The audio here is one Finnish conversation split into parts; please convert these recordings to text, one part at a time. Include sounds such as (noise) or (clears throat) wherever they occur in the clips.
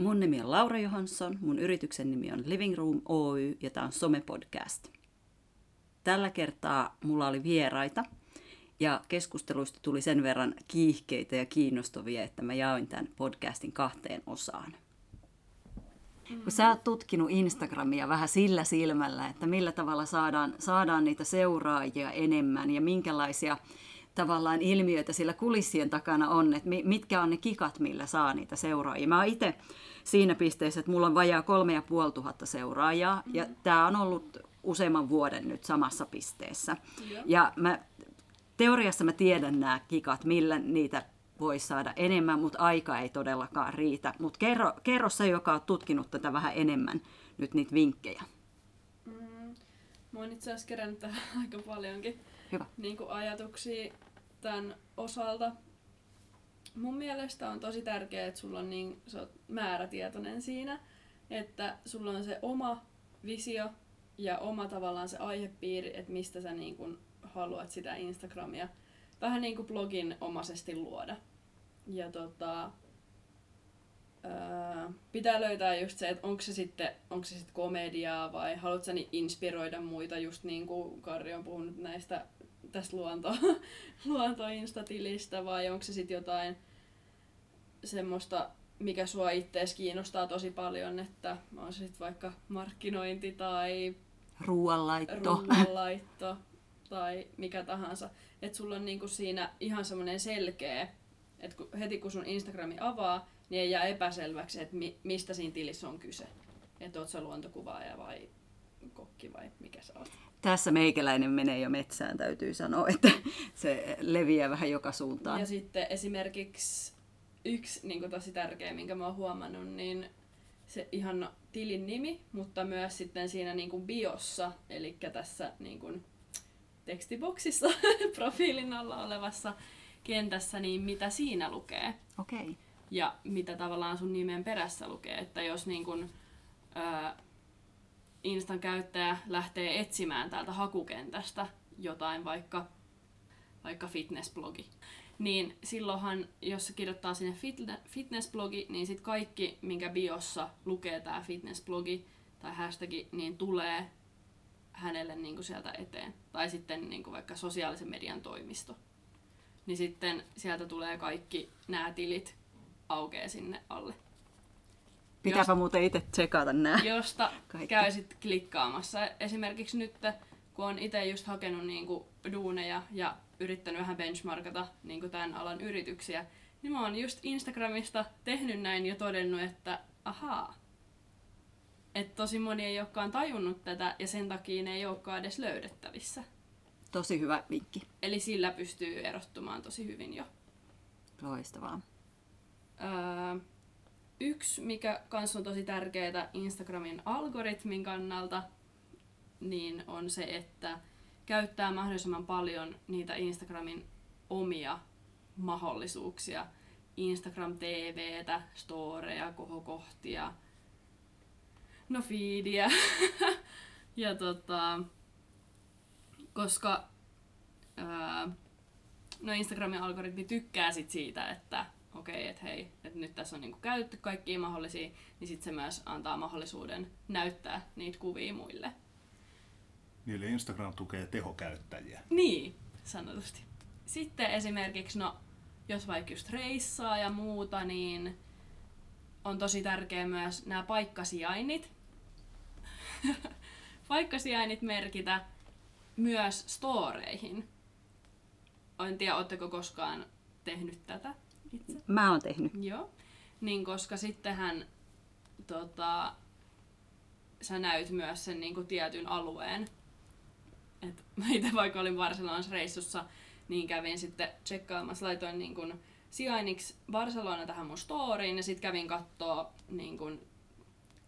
Mun nimi on Laura Johansson, mun yrityksen nimi on Living Room Oy ja tämä on Some-podcast. Tällä kertaa mulla oli vieraita ja keskusteluista tuli sen verran kiihkeitä ja kiinnostavia, että mä jaoin tämän podcastin kahteen osaan. Kun sä oot tutkinut Instagramia vähän sillä silmällä, että millä tavalla saadaan, saadaan niitä seuraajia enemmän ja minkälaisia tavallaan ilmiöitä sillä kulissien takana on, että mitkä on ne kikat, millä saa niitä seuraajia. Mä oon itse siinä pisteessä, että mulla on vajaa kolme ja puoli tuhatta seuraajaa, ja tämä on ollut useamman vuoden nyt samassa pisteessä. Joo. Ja mä, teoriassa mä tiedän nämä kikat, millä niitä voi saada enemmän, mutta aika ei todellakaan riitä. Mutta kerro, kerro se, joka on tutkinut tätä vähän enemmän, nyt niitä vinkkejä. Mm, mä oon itse asiassa kerännyt tähän (laughs) aika paljonkin Hyvä. Niin kuin ajatuksia tämän osalta. Mun mielestä on tosi tärkeää, että sulla on niin, oot määrätietoinen siinä, että sulla on se oma visio ja oma tavallaan se aihepiiri, että mistä sä niin kuin haluat sitä Instagramia vähän niin kuin blogin omaisesti luoda. Ja tota, öö, pitää löytää just se, että onko se sitten onko se sitten komediaa vai haluatko sä niin inspiroida muita, just niin kuin Karri on puhunut näistä tästä luonto, (laughs) luontoinstatilistä vai onko se sitten jotain semmoista, mikä sua ittees kiinnostaa tosi paljon, että on se sitten vaikka markkinointi tai ruoanlaitto, ruoanlaitto tai mikä tahansa. Että sulla on niinku siinä ihan semmoinen selkeä, että kun, heti kun sun Instagrami avaa, niin ei jää epäselväksi, että mi, mistä siinä tilissä on kyse. Että oot sä luontokuvaaja vai kokki vai mikä sä oot tässä meikäläinen menee jo metsään, täytyy sanoa, että se leviää vähän joka suuntaan. Ja sitten esimerkiksi yksi niin kuin tosi tärkeä, minkä mä oon huomannut, niin se ihan tilin nimi, mutta myös sitten siinä niin kuin biossa, eli tässä niin kuin tekstiboksissa (laughs) profiilin alla olevassa kentässä, niin mitä siinä lukee. Okay. Ja mitä tavallaan sun nimen perässä lukee. Että jos niin kuin, ää, Instan käyttäjä lähtee etsimään täältä hakukentästä jotain, vaikka, vaikka fitnessblogi, niin silloinhan, jos se kirjoittaa sinne fitnessblogi, niin sitten kaikki, minkä biossa lukee tämä fitnessblogi tai hashtagi, niin tulee hänelle niin kuin sieltä eteen. Tai sitten niin kuin vaikka sosiaalisen median toimisto. Niin sitten sieltä tulee kaikki nämä tilit aukeaa sinne alle. Pitääpä muuten itse tsekata nämä. Josta (laughs) Kaikki. käy sitten klikkaamassa. Esimerkiksi nyt, kun on itse just hakenut niinku duuneja ja yrittänyt vähän benchmarkata niinku tämän alan yrityksiä, niin mä oon just Instagramista tehnyt näin ja todennut, että ahaa, että tosi moni ei olekaan tajunnut tätä ja sen takia ne ei olekaan edes löydettävissä. Tosi hyvä vinkki. Eli sillä pystyy erottumaan tosi hyvin jo. Loistavaa. Öö, yksi, mikä kanssa on tosi tärkeää Instagramin algoritmin kannalta, niin on se, että käyttää mahdollisimman paljon niitä Instagramin omia mahdollisuuksia. Instagram TVtä, storeja, kohokohtia, no feedia. (laughs) ja tota, koska ää, no Instagramin algoritmi tykkää sit siitä, että okei, okay, että hei, että nyt tässä on niinku käytetty kaikkia mahdollisia, niin sitten se myös antaa mahdollisuuden näyttää niitä kuvia muille. Eli Instagram tukee tehokäyttäjiä. Niin, sanotusti. Sitten esimerkiksi, no, jos vaikka just reissaa ja muuta, niin on tosi tärkeä myös nämä paikkasijainnit. (laughs) paikkasijainnit merkitä myös storeihin. En tiedä, oletteko koskaan tehnyt tätä? Itse? Mä oon tehnyt. Joo. Niin koska sittenhän tota, sä näyt myös sen niin kuin tietyn alueen. Et mä (laughs) itse vaikka olin Barcelonassa reissussa, niin kävin sitten tsekkaamassa, laitoin niin kuin sijainniksi Barcelona tähän mun storyin ja sitten kävin kattoo niin kuin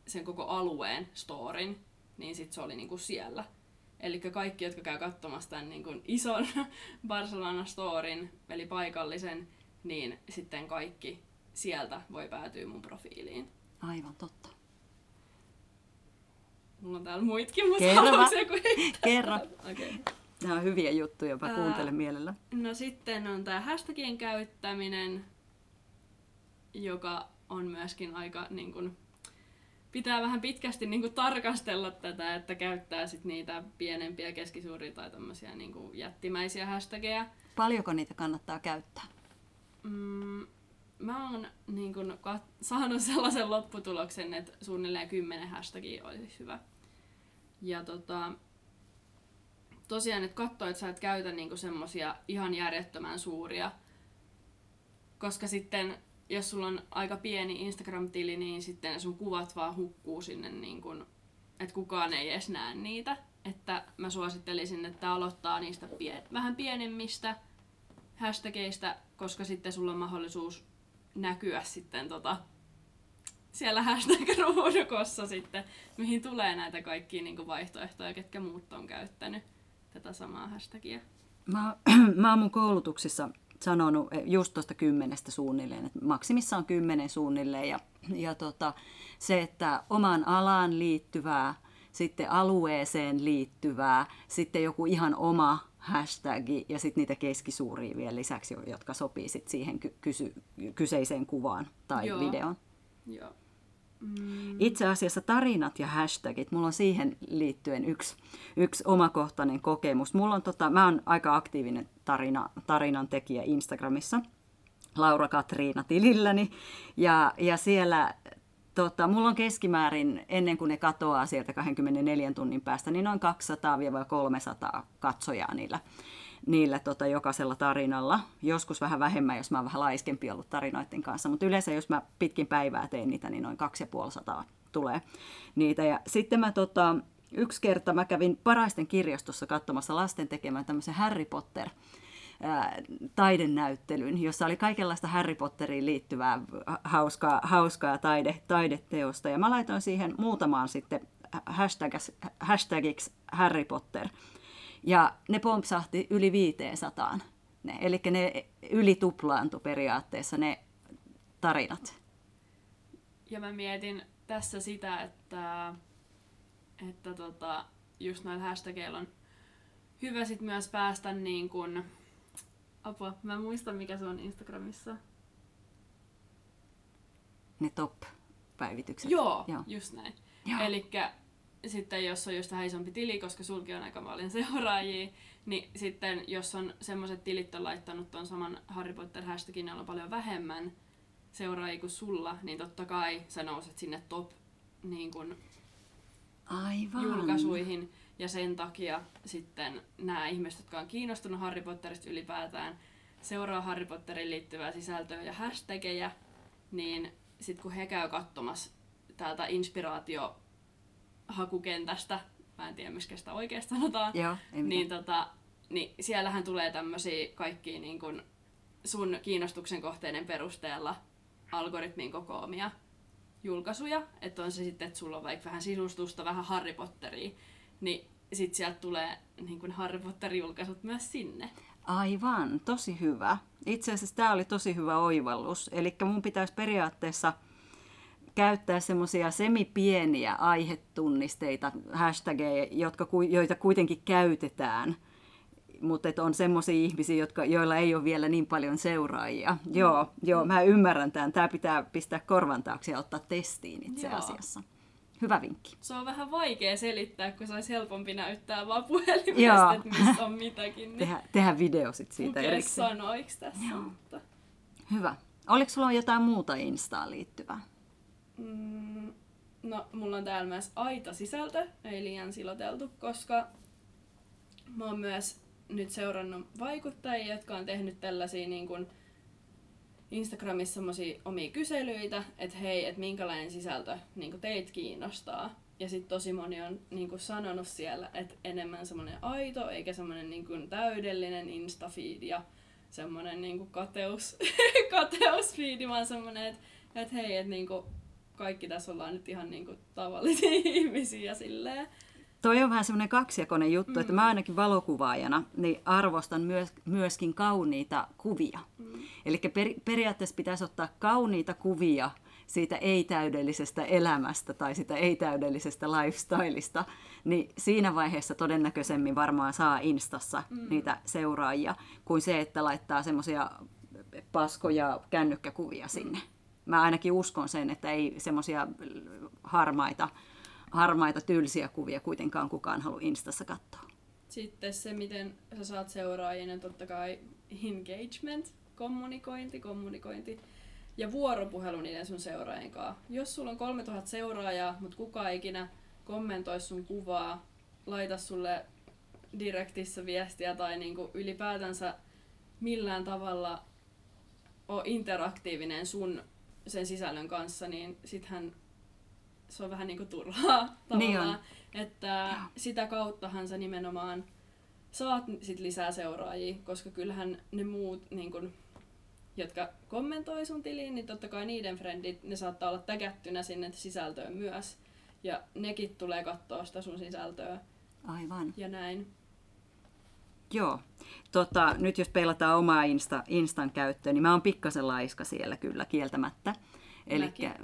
sen koko alueen storin, niin sitten se oli niin kuin siellä. Eli kaikki, jotka käy katsomassa tämän niin kuin ison (laughs) Barcelona storin, eli paikallisen, niin sitten kaikki sieltä voi päätyä mun profiiliin. Aivan totta. Mulla on täällä muitkin, mutta Kerro. (laughs) Kerro. okay. Nämä on hyviä juttuja, mä kuuntelen mielellä. No sitten on tämä hashtagien käyttäminen, joka on myöskin aika niin kuin, pitää vähän pitkästi niin kuin, tarkastella tätä, että käyttää sit niitä pienempiä, keskisuuria tai tämmöisiä niin kuin, jättimäisiä hashtageja. Paljonko niitä kannattaa käyttää? Mm, mä oon niin kun, kat- saanut (laughs) sellaisen lopputuloksen, että suunnilleen 10 hashtagia olisi hyvä. Ja tota, tosiaan, että katso, että sä et käytä niinku semmosia ihan järjettömän suuria. Koska sitten, jos sulla on aika pieni Instagram-tili, niin sitten sun kuvat vaan hukkuu sinne, niin kun, että kukaan ei edes näe niitä. Että mä suosittelisin, että aloittaa niistä pien- vähän pienemmistä hashtageista, koska sitten sulla on mahdollisuus näkyä sitten tota, siellä hashtag-ruudukossa sitten, mihin tulee näitä kaikkia niin vaihtoehtoja, ketkä muut on käyttänyt tätä samaa hashtagia. Mä, (clears throat) mä oon mun koulutuksissa sanonut just tuosta kymmenestä suunnilleen, että maksimissaan kymmenen suunnilleen. Ja, ja tota, se, että omaan alaan liittyvää, sitten alueeseen liittyvää, sitten joku ihan oma hashtag ja sitten niitä keskisuuria vielä lisäksi, jotka sopii sit siihen ky- kysy- kyseiseen kuvaan tai Joo. videoon. Joo. Mm, Itse asiassa tarinat ja hashtagit, mulla on siihen liittyen yksi, yksi omakohtainen kokemus. Mulla on tota, mä oon aika aktiivinen tarina, tarinan tekijä Instagramissa, Laura Katriina tililläni, ja, ja siellä tota, mulla on keskimäärin, ennen kuin ne katoaa sieltä 24 tunnin päästä, niin noin 200-300 katsojaa niillä, niillä tota, jokaisella tarinalla. Joskus vähän vähemmän, jos mä oon vähän laiskempi ollut tarinoiden kanssa, mutta yleensä jos mä pitkin päivää teen niitä, niin noin 250 tulee niitä. Ja sitten mä tota, yksi kerta mä kävin Paraisten kirjastossa katsomassa lasten tekemään tämmöisen Harry Potter ää, taidenäyttelyn, jossa oli kaikenlaista Harry Potteriin liittyvää hauskaa, hauskaa taide, taideteosta. Ja mä laitoin siihen muutamaan sitten hashtags, hashtagiksi Harry Potter. Ja ne pompsahti yli 500. Ne, eli ne yli tuplaantu periaatteessa ne tarinat. Ja mä mietin tässä sitä, että, että tota, just näillä hashtageilla on hyvä sit myös päästä niin kun, apua, mä en muista mikä se on Instagramissa. Ne top-päivitykset. Joo, Joo. just näin. Eli sitten jos on just vähän isompi tili, koska sulki on aika paljon seuraajia, niin sitten jos on semmoiset tilit on laittanut ton saman Harry Potter hashtagin, jolla on paljon vähemmän seuraajia kuin sulla, niin totta kai sä nouset sinne top niin kun, Aivan. julkaisuihin. Ja sen takia sitten nämä ihmiset, jotka on kiinnostunut Harry Potterista ylipäätään, seuraa Harry Potteriin liittyvää sisältöä ja hashtageja, niin sitten kun he käy katsomassa täältä inspiraatiohakukentästä, mä en tiedä, miksi sitä oikeasti sanotaan, Joo, niin, tota, niin siellähän tulee tämmöisiä kaikkia niin kun sun kiinnostuksen kohteiden perusteella algoritmin kokoamia julkaisuja, että on se sitten, että sulla on vaikka vähän sisustusta, vähän Harry Potteria, niin sit sieltä tulee niin kun Harry Potter-julkaisut myös sinne. Aivan, tosi hyvä. Itse asiassa tämä oli tosi hyvä oivallus. Eli mun pitäisi periaatteessa käyttää semmoisia semipieniä aihetunnisteita, hashtageja, jotka, joita kuitenkin käytetään, mutta on semmoisia ihmisiä, jotka, joilla ei ole vielä niin paljon seuraajia. Joo, joo, mä ymmärrän tämän. Tämä pitää pistää korvan taakse ja ottaa testiin itse Joo. asiassa. Hyvä vinkki. Se on vähän vaikea selittää, kun se olisi helpompi näyttää vaan puhelimesta, että missä on mitäkin. Niin Tehdä, tehdä video sit siitä erikseen. sanoiksi tässä. Joo. Mutta, Hyvä. Oliko sulla jotain muuta Instaan liittyvää? mm, no, mulla on täällä myös aita sisältö, ei liian siloteltu, koska mä oon myös nyt seurannut vaikuttajia, jotka on tehnyt tällaisia niin kuin Instagramissa semmosia omia kyselyitä, että hei, että minkälainen sisältö niin teitä kiinnostaa. Ja sitten tosi moni on niin sanonut siellä, että enemmän semmoinen aito, eikä semmoinen niin täydellinen instafeed ja semmoinen niin kateus, (laughs) kateusfeedi, vaan semmoinen, että, että hei, että niin kuin kaikki tässä ollaan nyt ihan niin kuin tavallisia (laughs) ihmisiä silleen. Toi on vähän semmoinen kaksijakoinen juttu, mm. että mä ainakin valokuvaajana niin arvostan myös, myöskin kauniita kuvia. Mm. Eli per, periaatteessa pitäisi ottaa kauniita kuvia siitä ei-täydellisestä elämästä tai sitä ei-täydellisestä lifestyleista, niin siinä vaiheessa todennäköisemmin varmaan saa Instassa mm. niitä seuraajia, kuin se, että laittaa semmoisia paskoja kännykkäkuvia sinne. mä ainakin uskon sen, että ei semmoisia harmaita, harmaita tylsiä kuvia kuitenkaan kukaan halua Instassa katsoa. Sitten se, miten sä saat seuraajia, niin totta kai engagement, kommunikointi, kommunikointi ja vuoropuhelu niiden sun seuraajien kanssa. Jos sulla on 3000 seuraajaa, mutta kukaan ikinä kommentoi sun kuvaa, laita sulle direktissä viestiä tai niinku ylipäätänsä millään tavalla ole interaktiivinen sun sen sisällön kanssa, niin sittenhän se on vähän niinku turhaa (laughs) tavallaan. Niin on. Että Joo. sitä kauttahan sä nimenomaan saat sit lisää seuraajia, koska kyllähän ne muut, niin kun, jotka kommentoi sun tiliin, niin totta kai niiden frendit, ne saattaa olla tägättynä sinne sisältöön myös. Ja nekin tulee katsoa sitä sun sisältöä Aivan. ja näin. Joo. Tota, nyt jos peilataan omaa Insta, Instan käyttöön, niin mä oon pikkasen laiska siellä kyllä kieltämättä. Elikkä,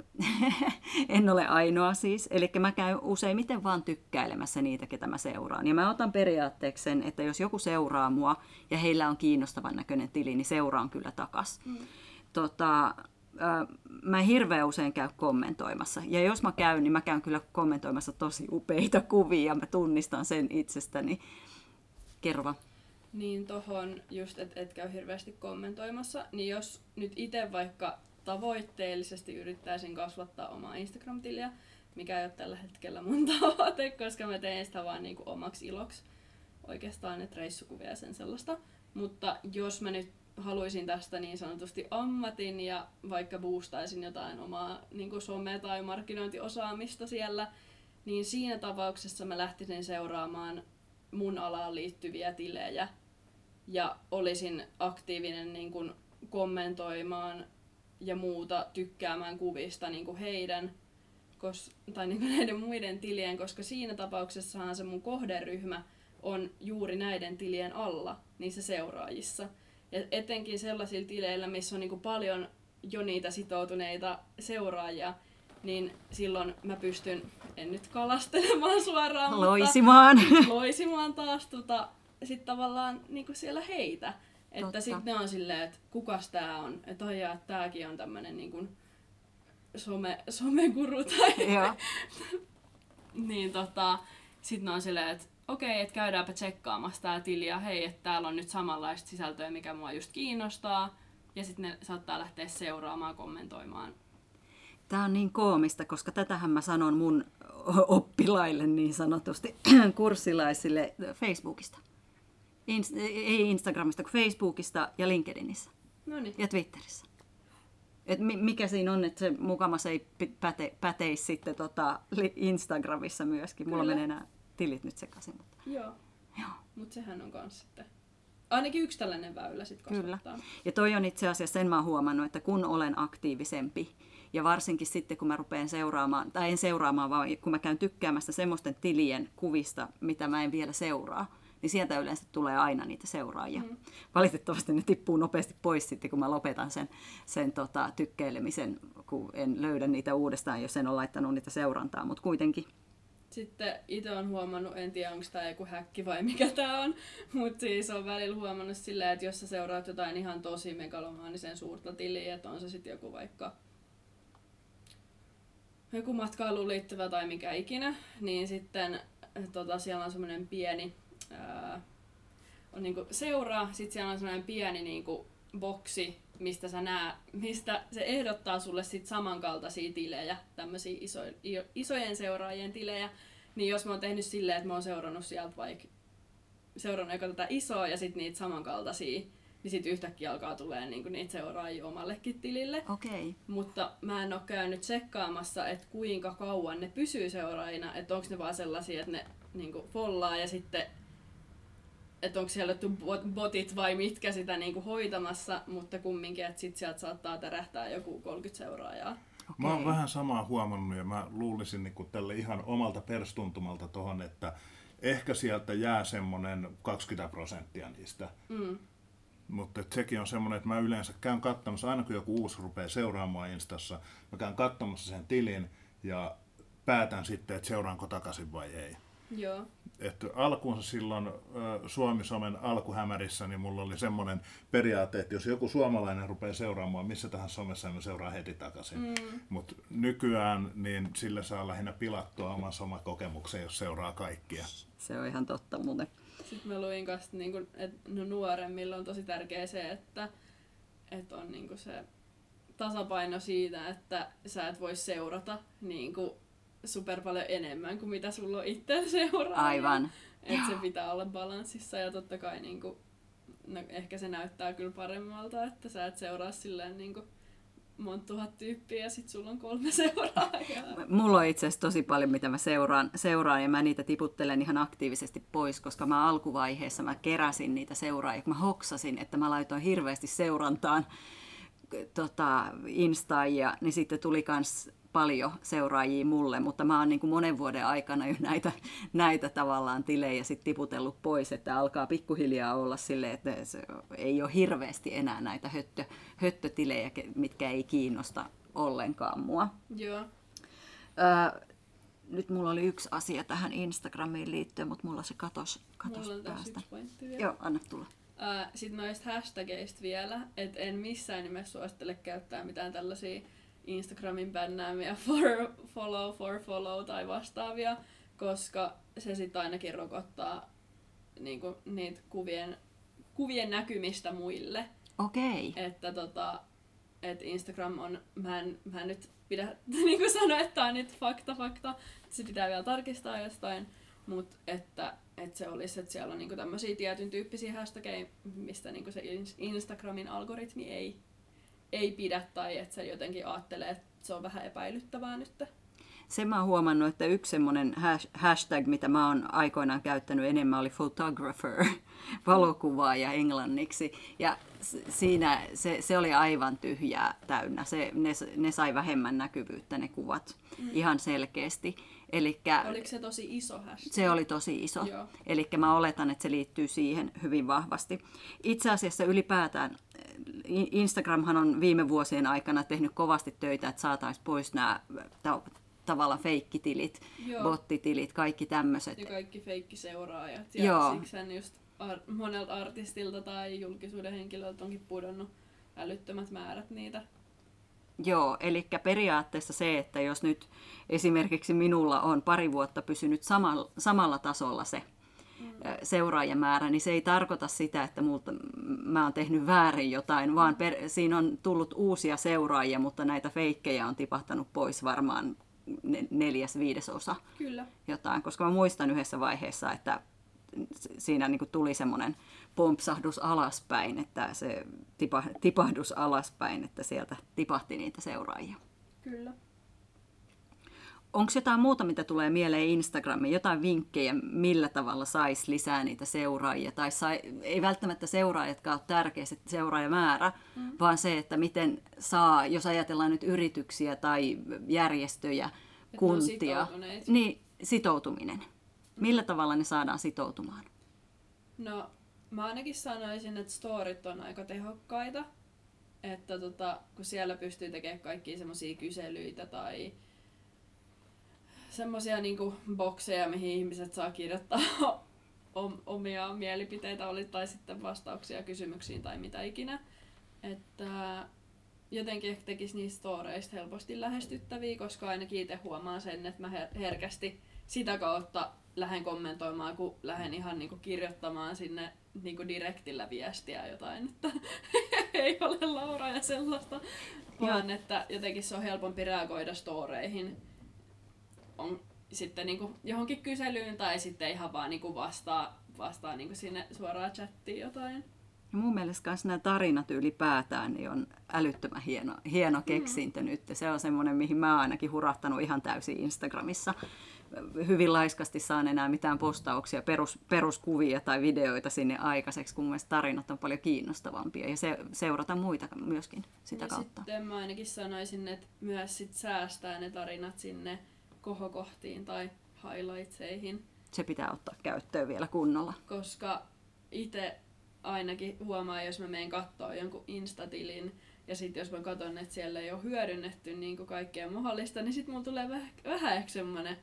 (laughs) en ole ainoa siis. Eli mä käyn useimmiten vaan tykkäilemässä niitä, ketä mä seuraan. Ja mä otan periaatteeksi sen, että jos joku seuraa mua ja heillä on kiinnostavan näköinen tili, niin seuraan kyllä takas. Mm. Tota, mä en hirveän usein käy kommentoimassa. Ja jos mä käyn, niin mä käyn kyllä kommentoimassa tosi upeita kuvia. Mä tunnistan sen itsestäni. Kerro. Niin tohon just, että et käy hirveästi kommentoimassa, niin jos nyt itse vaikka tavoitteellisesti yrittäisin kasvattaa omaa Instagram-tiliä, mikä ei ole tällä hetkellä mun (laughs) tavoite, koska mä teen sitä vaan niinku omaksi iloksi. Oikeastaan ne reissukuvia sen sellaista. Mutta jos mä nyt haluaisin tästä niin sanotusti ammatin ja vaikka boostaisin jotain omaa niin some- tai markkinointiosaamista siellä, niin siinä tapauksessa mä lähtisin seuraamaan mun alaan liittyviä tilejä ja olisin aktiivinen niin kuin kommentoimaan ja muuta tykkäämään kuvista niin kuin heidän kos, tai niin kuin (laughs) näiden muiden tilien, koska siinä tapauksessahan se mun kohderyhmä on juuri näiden tilien alla niissä seuraajissa. Ja etenkin sellaisilla tileillä, missä on niin kuin paljon jo niitä sitoutuneita seuraajia, niin silloin mä pystyn, en nyt kalastelemaan suoraan, mutta Loisimaan. (laughs) loisimaan taas tota, sit tavallaan niinku siellä heitä. Että sitten ne on silleen, että kukas tää on, että ai jaa, tääkin on tämmönen niinku some, someguru tai (laughs) Joo. (laughs) niin tota, sit ne on silleen, että okei, että käydäänpä tsekkaamassa tää tili ja hei, että täällä on nyt samanlaista sisältöä, mikä mua just kiinnostaa. Ja sitten ne saattaa lähteä seuraamaan, kommentoimaan. Tämä on niin koomista, koska tätähän mä sanon mun oppilaille niin sanotusti (clears throat) kurssilaisille Facebookista. Inst- ei Instagramista, kuin Facebookista ja LinkedInissä No niin. ja Twitterissä. Et mi- mikä siinä on, että se mukamas ei päte- päteisi sitten tota Instagramissa myöskin. Mulla Kyllä. menee nämä tilit nyt sekaisin. Mutta. Joo. Joo. Mutta sehän on kans sitten ainakin yksi tällainen väylä sit Kyllä. kasvattaa. Ja toi on itse asiassa sen mä oon huomannut, että kun olen aktiivisempi, ja varsinkin sitten kun mä rupean seuraamaan, tai en seuraamaan, vaan kun mä käyn tykkäämässä semmoisten tilien kuvista, mitä mä en vielä seuraa, niin sieltä yleensä tulee aina niitä seuraajia. Mm. Valitettavasti ne tippuu nopeasti pois sitten, kun mä lopetan sen, sen tota, tykkeilemisen, kun en löydä niitä uudestaan, jos en ole laittanut niitä seurantaa, mutta kuitenkin. Sitten itse on huomannut, en tiedä onko tämä joku häkki vai mikä tämä on, (laughs) mutta siis on välillä huomannut silleen, että jos sä seuraat jotain ihan tosi megalomaanisen suurta tiliä, että on se sitten joku vaikka joku matkailuun liittyvä tai mikä ikinä, niin sitten tota, siellä on semmoinen pieni ää, on niinku seuraa, sitten siellä on semmoinen pieni niinku boksi, mistä sä näet, mistä se ehdottaa sulle sit samankaltaisia tilejä, tämmöisiä iso, isojen seuraajien tilejä, niin jos mä oon tehnyt silleen, että mä oon seurannut sieltä vaikka seurannut eka tätä isoa ja sitten niitä samankaltaisia, niin sitten yhtäkkiä alkaa tulee niinku niitä seuraajia omallekin tilille. Okei. Mutta mä en ole käynyt tsekkaamassa, että kuinka kauan ne pysyy seuraajina, että onko ne vaan sellaisia, että ne niinku follaa ja sitten että onko siellä jotkut bot- botit vai mitkä sitä niinku hoitamassa, mutta kumminkin, että sit sieltä saattaa tärähtää joku 30 seuraajaa. Mä oon vähän samaa huomannut ja mä luulisin niin tälle ihan omalta perstuntumalta tohon, että ehkä sieltä jää semmonen 20 prosenttia niistä. Mm. Mutta sekin on semmoinen, että mä yleensä käyn katsomassa, aina kun joku uusi rupeaa seuraamaan Instassa, mä käyn katsomassa sen tilin ja päätän sitten, että seuraanko takaisin vai ei. Joo. Että alkuunsa silloin Suomi-somen alkuhämärissä, niin mulla oli semmoinen periaate, että jos joku suomalainen rupeaa seuraamaan missä tahansa somessa, niin mä seuraan heti takaisin. Mm. Mutta nykyään niin sillä saa lähinnä pilattua oman somakokemuksen, jos seuraa kaikkia. Se on ihan totta muuten. Sitten mä luin kanssa, niin kun, että no nuoremmilla on tosi tärkeä se, että, että on niin se tasapaino siitä, että sä et voi seurata niin kuin super paljon enemmän kuin mitä sulla on itse seuraa. Aivan. Että se pitää olla balanssissa ja totta kai niin kuin, no ehkä se näyttää kyllä paremmalta, että sä et seuraa silleen niin kuin monta tuhat tyyppiä ja sit sulla on kolme (laughs) seuraajaa. Mulla on itse asiassa tosi paljon, mitä mä seuraan, seuraan ja mä niitä tiputtelen ihan aktiivisesti pois, koska mä alkuvaiheessa mä keräsin niitä seuraajia, kun mä hoksasin, että mä laitoin hirveästi seurantaan tota, Instaajia, niin sitten tuli kans paljon seuraajia mulle, mutta mä oon niin kuin monen vuoden aikana jo (laughs) näitä, näitä tavallaan tilejä sit tiputellut pois, että alkaa pikkuhiljaa olla silleen, että se ei ole hirveästi enää näitä höttö, höttötilejä, mitkä ei kiinnosta ollenkaan mua. Joo. Öö, nyt mulla oli yksi asia tähän Instagramiin liittyen, mutta mulla se katos, katos Mulla on päästä. Joo, anna tulla. Sitten noista hashtageista vielä, että en missään nimessä suosittele käyttää mitään tällaisia Instagramin bännäämiä (laughs) for follow, for follow tai vastaavia, koska se sitten ainakin rokottaa niinku, niitä kuvien, kuvien näkymistä muille. Okei. Että tota, et Instagram on, mä en, mä en nyt pidä (laughs) niin kuin sanoa, että tämä on nyt fakta, fakta, se pitää vielä tarkistaa jostain, mutta että, että se olisi, että siellä on niinku tämmöisiä tietyn tyyppisiä hashtageja, mistä niinku se Ins- Instagramin algoritmi ei, ei pidä tai että se jotenkin ajattelee, että se on vähän epäilyttävää nyt. Sen mä oon huomannut, että yksi semmoinen hashtag, mitä mä oon aikoinaan käyttänyt enemmän, oli photographer, (laughs) valokuvaaja englanniksi. Ja siinä se, se oli aivan tyhjää täynnä. Se, ne, ne sai vähemmän näkyvyyttä ne kuvat ihan selkeästi. Elikkä Oliko se tosi iso hashtag? se oli tosi iso. Eli mä oletan, että se liittyy siihen hyvin vahvasti. Itse asiassa ylipäätään Instagramhan on viime vuosien aikana tehnyt kovasti töitä, että saataisiin pois nämä ta- tavallaan feikkitilit, Joo. bottitilit, kaikki tämmöiset. Ja kaikki feikkiseuraajat. Ja Joo. siksi just ar- monelta artistilta tai julkisuuden henkilöltä onkin pudonnut älyttömät määrät niitä. Joo, eli periaatteessa se, että jos nyt esimerkiksi minulla on pari vuotta pysynyt samalla, samalla tasolla se. Seuraajamäärä, niin se ei tarkoita sitä, että multa, mä oon tehnyt väärin jotain, vaan per, siinä on tullut uusia seuraajia, mutta näitä feikkejä on tipahtanut pois varmaan ne- neljäs viidesosa Kyllä. jotain, koska mä muistan yhdessä vaiheessa, että siinä niin kuin tuli semmoinen pompsahdus alaspäin, että se tipa, tipahdus alaspäin, että sieltä tipahti niitä seuraajia. Kyllä. Onko jotain muuta, mitä tulee mieleen Instagramiin, jotain vinkkejä, millä tavalla saisi lisää niitä seuraajia? Tai sai, ei välttämättä seuraajatkaan ole tärkeä se seuraajamäärä, mm. vaan se, että miten saa, jos ajatellaan nyt yrityksiä tai järjestöjä, on kuntia, niin sitoutuminen. Millä tavalla ne saadaan sitoutumaan? No, mä ainakin sanoisin, että storit on aika tehokkaita. Että tota, kun siellä pystyy tekemään kaikkia semmoisia kyselyitä tai semmoisia niinku bokseja, mihin ihmiset saa kirjoittaa (laughs) om- omia mielipiteitä oli, tai sitten vastauksia kysymyksiin tai mitä ikinä. Että jotenkin ehkä tekisi niistä storeista helposti lähestyttäviä, koska ainakin itse huomaan sen, että mä her- herkästi sitä kautta lähden kommentoimaan, kun lähden ihan niinku kirjoittamaan sinne niinku direktillä viestiä jotain, että (laughs) ei ole Laura ja sellaista, vaan että jotenkin se on helpompi reagoida storeihin on sitten niinku johonkin kyselyyn tai sitten ihan vaan niinku vastaa, vastaa niinku sinne suoraan chattiin jotain. Ja mun mielestä myös nämä tarinat ylipäätään niin on älyttömän hieno, hieno keksintö mm. nyt. Se on semmoinen, mihin mä oon ainakin hurahtanut ihan täysin Instagramissa. Hyvin laiskasti saan enää mitään postauksia, perus, peruskuvia tai videoita sinne aikaiseksi, kun mun mielestä tarinat on paljon kiinnostavampia ja se, seurata muita myöskin sitä ja kautta. sitten mä ainakin sanoisin, että myös sit säästää ne tarinat sinne kohokohtiin tai highlightseihin, Se pitää ottaa käyttöön vielä kunnolla. koska itse ainakin huomaa, jos mä menen katsoa jonkun instatilin ja sitten jos mä katson, että siellä ei ole hyödynnetty niin kuin kaikkea mahdollista, niin sitten mulla tulee väh- vähän ehkä semmoinen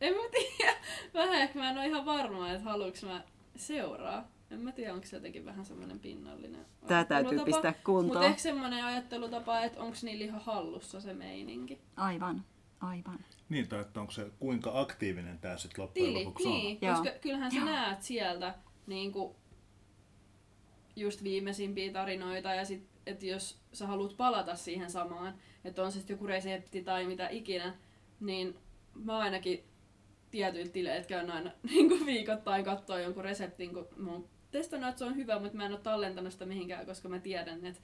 En mä tiedä. (laughs) Vähän ehkä mä en ole ihan varma, että haluuks mä seuraa. En mä tiedä, onko se jotenkin vähän semmoinen pinnallinen Tää täytyy pistää Mutta kuntoon. ehkä semmoinen ajattelutapa, että onko niillä ihan hallussa se meininki. Aivan, aivan. Niin, tai että onko se kuinka aktiivinen tämä sitten loppujen Tili, lopuksi niin, Joo. koska kyllähän sä Joo. näet sieltä niin kuin, just viimeisimpiä tarinoita ja sit, että jos sä haluat palata siihen samaan, että on se sitten joku resepti tai mitä ikinä, niin mä ainakin tietyiltä tileiltä käyn aina (laughs) niin kuin viikoittain katsoa jonkun reseptin, kun mä oon testannut, että se on hyvä, mutta mä en ole tallentanut sitä mihinkään, koska mä tiedän, että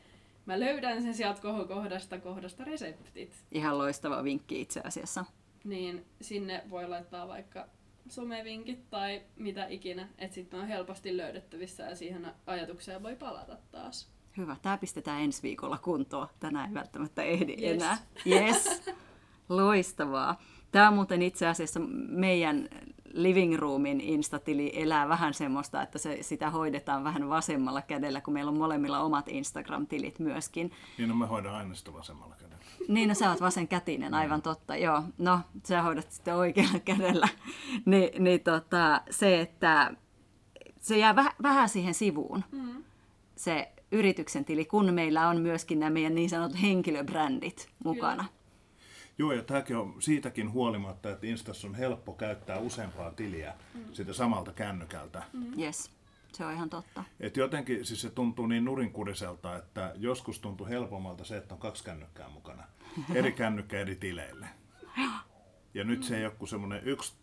mä löydän sen sieltä kohdasta kohdasta reseptit. Ihan loistava vinkki itse asiassa. niin sinne voi laittaa vaikka somevinkit tai mitä ikinä, että sitten on helposti löydettävissä ja siihen ajatukseen voi palata taas. Hyvä, tämä pistetään ensi viikolla kuntoon. Tänään ei välttämättä ehdi Yes. enää. Yes. Loistavaa. Tämä on muuten itse asiassa meidän living roomin instatili elää vähän semmoista, että se, sitä hoidetaan vähän vasemmalla kädellä, kun meillä on molemmilla omat Instagram-tilit myöskin. Niin, no mä hoidan aina sitä vasemmalla kädellä. Niin, no sä oot vasenkätinen, aivan totta, joo. No, sä hoidat sitten oikealla kädellä. (laughs) Ni, niin tota, se, että se jää väh, vähän siihen sivuun, Mm. se yrityksen tili, kun meillä on myöskin nämä meidän niin sanotut henkilöbrändit mukana. Joo, ja tämäkin on siitäkin huolimatta, että Instassa on helppo käyttää useampaa tiliä mm. sitä samalta kännykältä. Mm. Yes, se on ihan totta. Et jotenkin siis se tuntuu niin nurinkuriselta, että joskus tuntuu helpommalta se, että on kaksi kännykkää mukana. (laughs) Eri kännykkä eri tileille. Ja nyt se ei ole kuin semmoinen yksi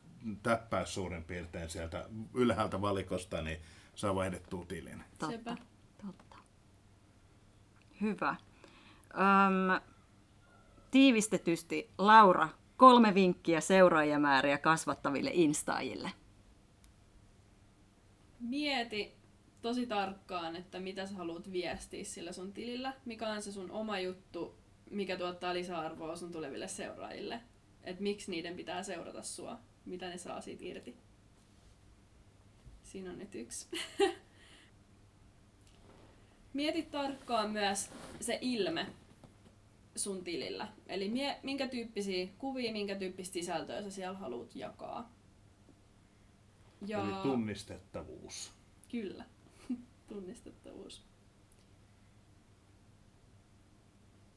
täppäys suurin piirtein sieltä ylhäältä valikosta, niin saa vaihdettua tilin. Totta, Sepä. totta. Hyvä. Öm, tiivistetysti, Laura, kolme vinkkiä seuraajamääriä kasvattaville instaajille. Mieti tosi tarkkaan, että mitä sä haluat viestiä sillä sun tilillä, mikä on se sun oma juttu, mikä tuottaa lisäarvoa sun tuleville seuraajille. Että miksi niiden pitää seurata sua, mitä ne saa siitä irti. Siinä on nyt yksi. (laughs) Mieti tarkkaan myös se ilme sun tilillä. Eli mie, minkä tyyppisiä kuvia, minkä tyyppistä sisältöä sä siellä haluat jakaa. Ja... Eli tunnistettavuus. Kyllä, (laughs) tunnistettavuus.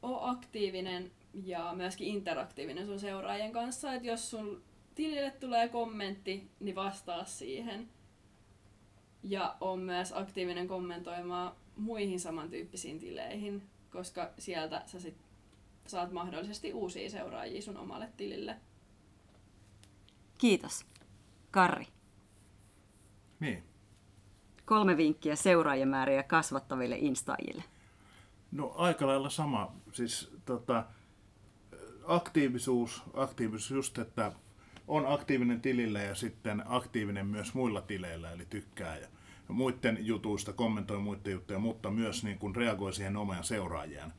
Oo aktiivinen ja myöskin interaktiivinen sun seuraajien kanssa, että jos sun tilille tulee kommentti, niin vastaa siihen. Ja on myös aktiivinen kommentoimaan muihin samantyyppisiin tileihin, koska sieltä sä sit saat mahdollisesti uusia seuraajia sun omalle tilille. Kiitos. Karri, Niin. kolme vinkkiä seuraajamääriä kasvattaville instaajille. No aika lailla sama. Siis tota, aktiivisuus, aktiivisuus just, että on aktiivinen tilillä ja sitten aktiivinen myös muilla tileillä, eli tykkää ja muiden jutuista, kommentoi muiden juttuja, mutta myös niin kuin reagoi siihen omaan seuraajien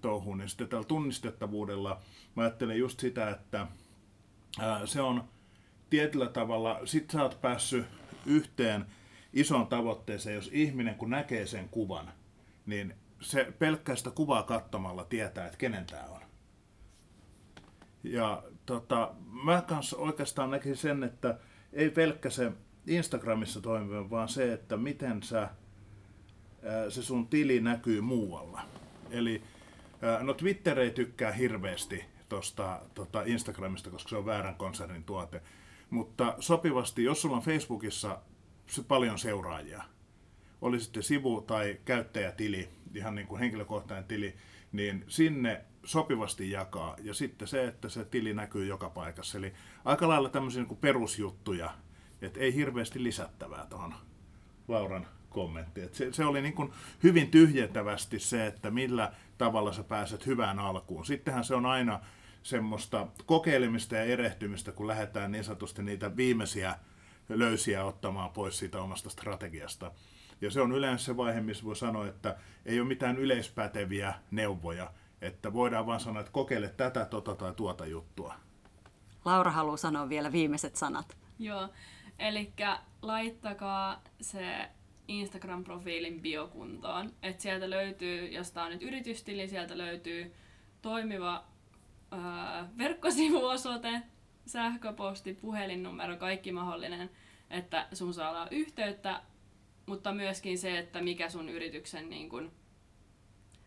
touhuun. Ja sitten tällä tunnistettavuudella mä ajattelen just sitä, että se on tietyllä tavalla, sit sä oot päässyt yhteen isoon tavoitteeseen, jos ihminen kun näkee sen kuvan, niin se pelkkää sitä kuvaa katsomalla tietää, että kenen tämä on. Ja tota, mä kanssa oikeastaan näkisin sen, että ei pelkkä se Instagramissa toimiva, vaan se, että miten sä, se sun tili näkyy muualla. Eli no Twitter ei tykkää hirveästi tuosta tota Instagramista, koska se on väärän konsernin tuote. Mutta sopivasti, jos sulla on Facebookissa paljon seuraajia, oli sitten sivu- tai käyttäjätili, ihan niin kuin henkilökohtainen tili, niin sinne sopivasti jakaa. Ja sitten se, että se tili näkyy joka paikassa. Eli aika lailla tämmöisiä niin kuin perusjuttuja, että ei hirveästi lisättävää tuohon Lauran kommenttiin. Se, se oli niin kuin hyvin tyhjentävästi se, että millä tavalla sä pääset hyvään alkuun. Sittenhän se on aina semmoista kokeilemista ja erehtymistä, kun lähdetään niin sanotusti niitä viimeisiä löysiä ottamaan pois siitä omasta strategiasta. Ja se on yleensä se vaihe, missä voi sanoa, että ei ole mitään yleispäteviä neuvoja, että voidaan vaan sanoa, että kokeile tätä, tota tai tuota juttua. Laura haluaa sanoa vielä viimeiset sanat. Joo, eli laittakaa se Instagram-profiilin biokuntoon. että sieltä löytyy, jos tämä on nyt yritystili, sieltä löytyy toimiva öö, verkkosivuosoite, sähköposti, puhelinnumero, kaikki mahdollinen, että sun saa olla yhteyttä, mutta myöskin se, että mikä sun yrityksen niin kun,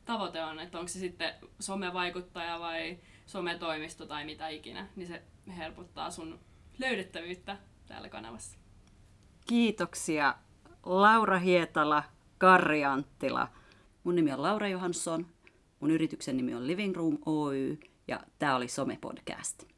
tavoite on, että onko se sitten somevaikuttaja vai sometoimisto tai mitä ikinä, niin se helpottaa sun löydettävyyttä täällä kanavassa. Kiitoksia Laura Hietala, Karri Anttila. Mun nimi on Laura Johansson, mun yrityksen nimi on Living Room Oy ja tämä oli Some Podcast.